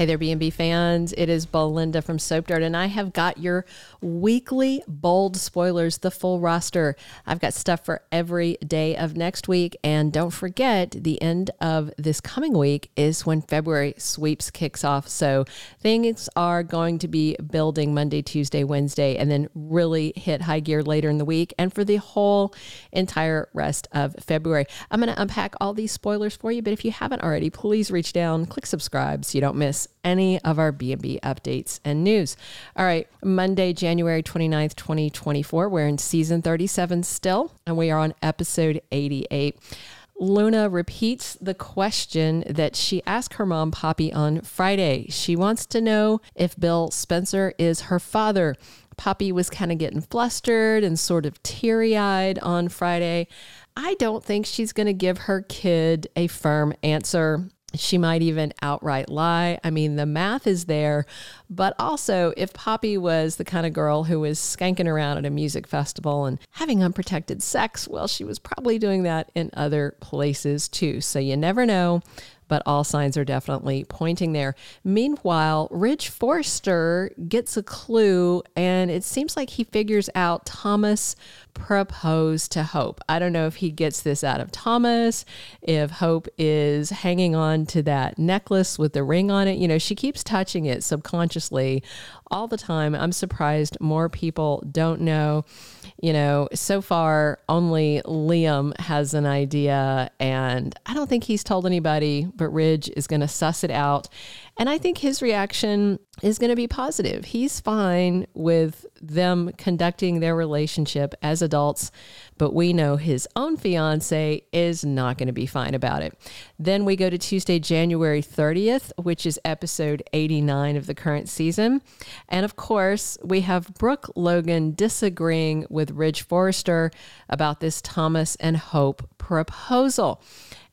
Hey there, B&B fans. It is Belinda from Soap Dirt, and I have got your weekly bold spoilers, the full roster. I've got stuff for every day of next week. And don't forget, the end of this coming week is when February sweeps kicks off. So things are going to be building Monday, Tuesday, Wednesday, and then really hit high gear later in the week and for the whole entire rest of February. I'm going to unpack all these spoilers for you, but if you haven't already, please reach down, click subscribe so you don't miss any of our B&B updates and news. All right, Monday, January 29th, 2024. We're in season 37 still, and we are on episode 88. Luna repeats the question that she asked her mom, Poppy, on Friday. She wants to know if Bill Spencer is her father. Poppy was kind of getting flustered and sort of teary eyed on Friday. I don't think she's going to give her kid a firm answer. She might even outright lie. I mean, the math is there. But also, if Poppy was the kind of girl who was skanking around at a music festival and having unprotected sex, well, she was probably doing that in other places too. So you never know but all signs are definitely pointing there. Meanwhile, Ridge Forrester gets a clue, and it seems like he figures out Thomas proposed to Hope. I don't know if he gets this out of Thomas, if Hope is hanging on to that necklace with the ring on it. You know, she keeps touching it subconsciously all the time. I'm surprised more people don't know. You know, so far only Liam has an idea, and I don't think he's told anybody, but Ridge is going to suss it out. And I think his reaction is going to be positive. He's fine with them conducting their relationship as adults, but we know his own fiance is not going to be fine about it. Then we go to Tuesday, January 30th, which is episode 89 of the current season. And of course, we have Brooke Logan disagreeing with Ridge Forrester about this Thomas and Hope proposal.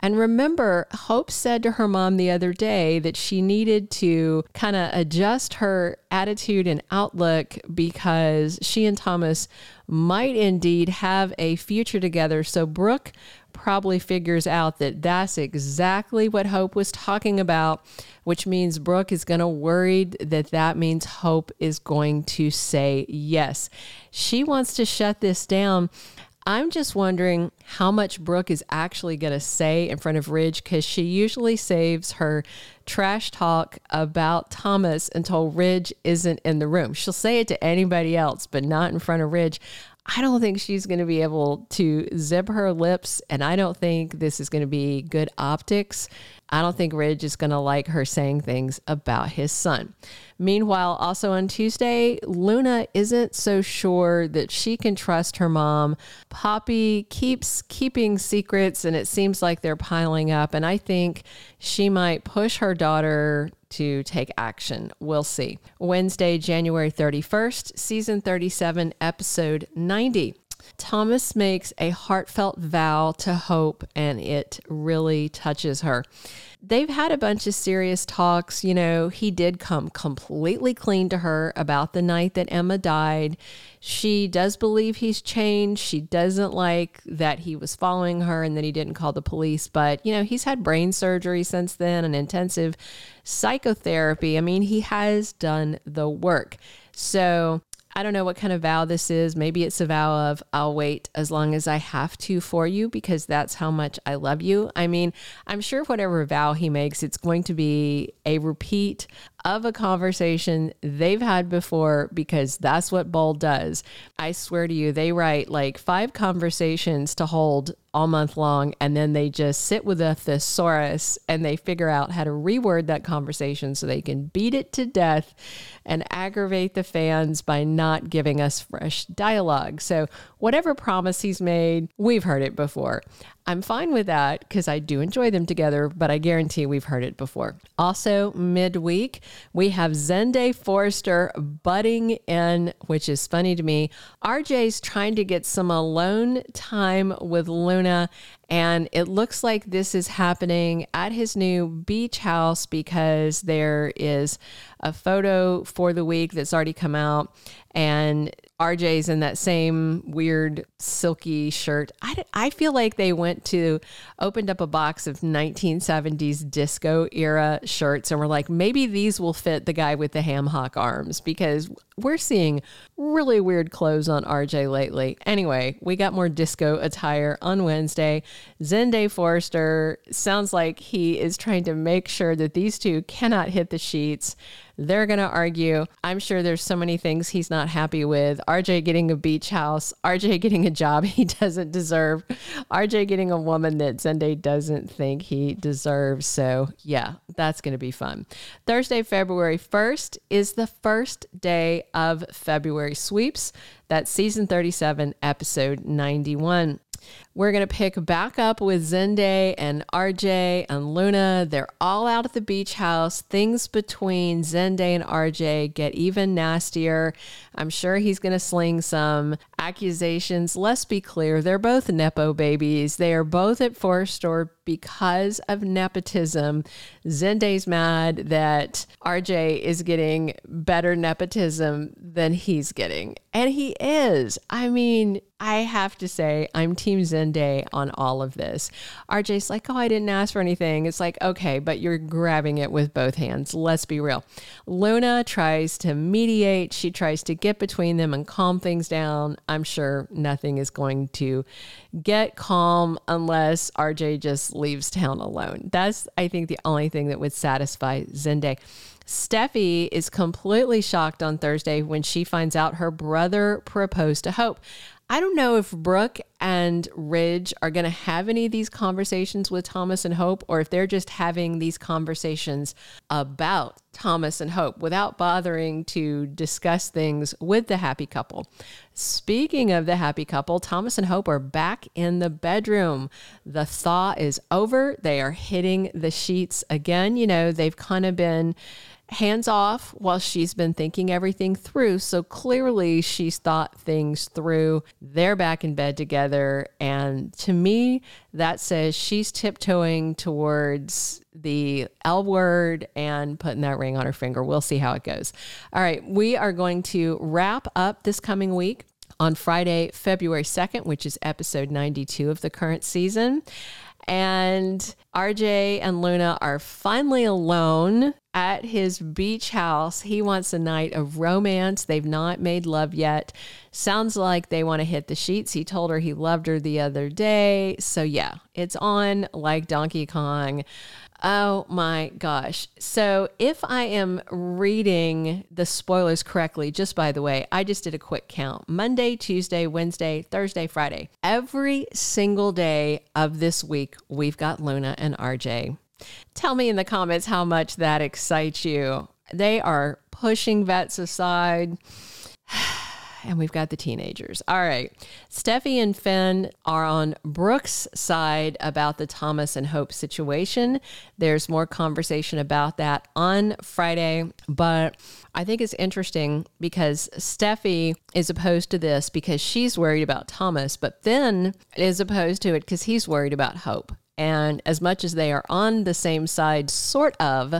And remember, Hope said to her mom the other day that she needed to kind of adjust her attitude and outlook because she and Thomas might indeed have a future together. So Brooke probably figures out that that's exactly what Hope was talking about, which means Brooke is going to worried that that means Hope is going to say yes. She wants to shut this down I'm just wondering how much Brooke is actually going to say in front of Ridge because she usually saves her trash talk about Thomas until Ridge isn't in the room. She'll say it to anybody else, but not in front of Ridge. I don't think she's going to be able to zip her lips, and I don't think this is going to be good optics. I don't think Ridge is going to like her saying things about his son. Meanwhile, also on Tuesday, Luna isn't so sure that she can trust her mom. Poppy keeps keeping secrets, and it seems like they're piling up. And I think she might push her daughter to take action. We'll see. Wednesday, January 31st, season 37, episode 90. Thomas makes a heartfelt vow to Hope, and it really touches her. They've had a bunch of serious talks. You know, he did come completely clean to her about the night that Emma died. She does believe he's changed. She doesn't like that he was following her and that he didn't call the police. But, you know, he's had brain surgery since then and intensive psychotherapy. I mean, he has done the work. So I don't know what kind of vow this is. Maybe it's a vow of I'll wait as long as I have to for you because that's how much I love you. I mean, I'm sure whatever vow he makes, it's going to be a repeat of a conversation they've had before because that's what Bold does. I swear to you, they write like five conversations to hold all month long and then they just sit with a thesaurus and they figure out how to reword that conversation so they can beat it to death and aggravate the fans by not giving us fresh dialogue. So, whatever promise he's made, we've heard it before. I'm fine with that because I do enjoy them together, but I guarantee we've heard it before. Also, midweek, we have Zende Forrester butting in, which is funny to me. RJ's trying to get some alone time with Luna, and it looks like this is happening at his new beach house because there is a photo for the week that's already come out. And RJ's in that same weird silky shirt. I, I feel like they went to opened up a box of 1970s disco era shirts and were like, maybe these will fit the guy with the ham hock arms because we're seeing really weird clothes on RJ lately. Anyway, we got more disco attire on Wednesday. Zende Forrester sounds like he is trying to make sure that these two cannot hit the sheets. They're going to argue. I'm sure there's so many things he's not happy with. RJ getting a beach house, RJ getting a job he doesn't deserve, RJ getting a woman that Zende doesn't think he deserves. So, yeah, that's going to be fun. Thursday, February 1st is the first day of February sweeps. That's season 37, episode 91. We're going to pick back up with Zende and RJ and Luna. They're all out at the beach house. Things between Zende and RJ get even nastier. I'm sure he's going to sling some accusations. Let's be clear, they're both Nepo babies. They are both at Forrester because of nepotism. Zende's mad that RJ is getting better nepotism than he's getting. And he is. I mean, I have to say, I'm Team Zende on all of this. RJ's like, oh, I didn't ask for anything. It's like, okay, but you're grabbing it with both hands. Let's be real. Luna tries to mediate, she tries to get between them and calm things down. I'm sure nothing is going to get calm unless RJ just leaves town alone. That's, I think, the only thing that would satisfy Zende. Steffy is completely shocked on Thursday when she finds out her brother proposed to Hope. I don't know if Brooke and Ridge are going to have any of these conversations with Thomas and Hope, or if they're just having these conversations about Thomas and Hope without bothering to discuss things with the happy couple. Speaking of the happy couple, Thomas and Hope are back in the bedroom. The thaw is over. They are hitting the sheets again. You know, they've kind of been hands off while she's been thinking everything through. So clearly she's thought things through. They're back in bed together. And to me, that says she's tiptoeing towards the L word and putting that ring on her finger. We'll see how it goes. All right. We are going to wrap up this coming week on Friday, February 2nd, which is episode 92 of the current season. And RJ and Luna are finally alone at his beach house. He wants a night of romance. They've not made love yet. Sounds like they want to hit the sheets. He told her he loved her the other day. So, yeah, it's on like Donkey Kong. Oh my gosh. So, if I am reading the spoilers correctly, just by the way, I just did a quick count Monday, Tuesday, Wednesday, Thursday, Friday. Every single day of this week, we've got Luna and RJ. Tell me in the comments how much that excites you. They are pushing vets aside and we've got the teenagers. All right. Steffy and Finn are on Brooke's side about the Thomas and Hope situation. There's more conversation about that on Friday, but I think it's interesting because Steffy is opposed to this because she's worried about Thomas, but Finn is opposed to it because he's worried about Hope. And as much as they are on the same side, sort of,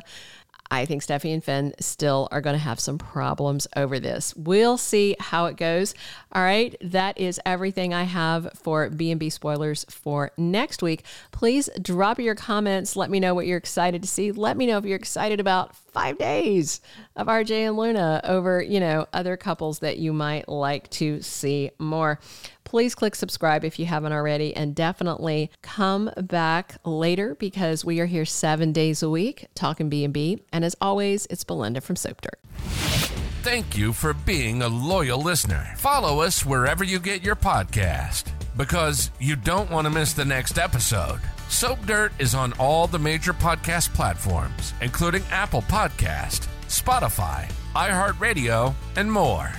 I think Steffy and Finn still are going to have some problems over this. We'll see how it goes. All right, that is everything I have for B&B spoilers for next week. Please drop your comments. Let me know what you're excited to see. Let me know if you're excited about 5 days of RJ and Luna over, you know, other couples that you might like to see more. Please click subscribe if you haven't already and definitely come back later because we are here seven days a week talking b&b and as always it's belinda from soap dirt. Thank you for being a loyal listener. Follow us wherever you get your podcast because you don't want to miss the next episode soap dirt is on all the major podcast platforms including apple podcast spotify iheartradio and more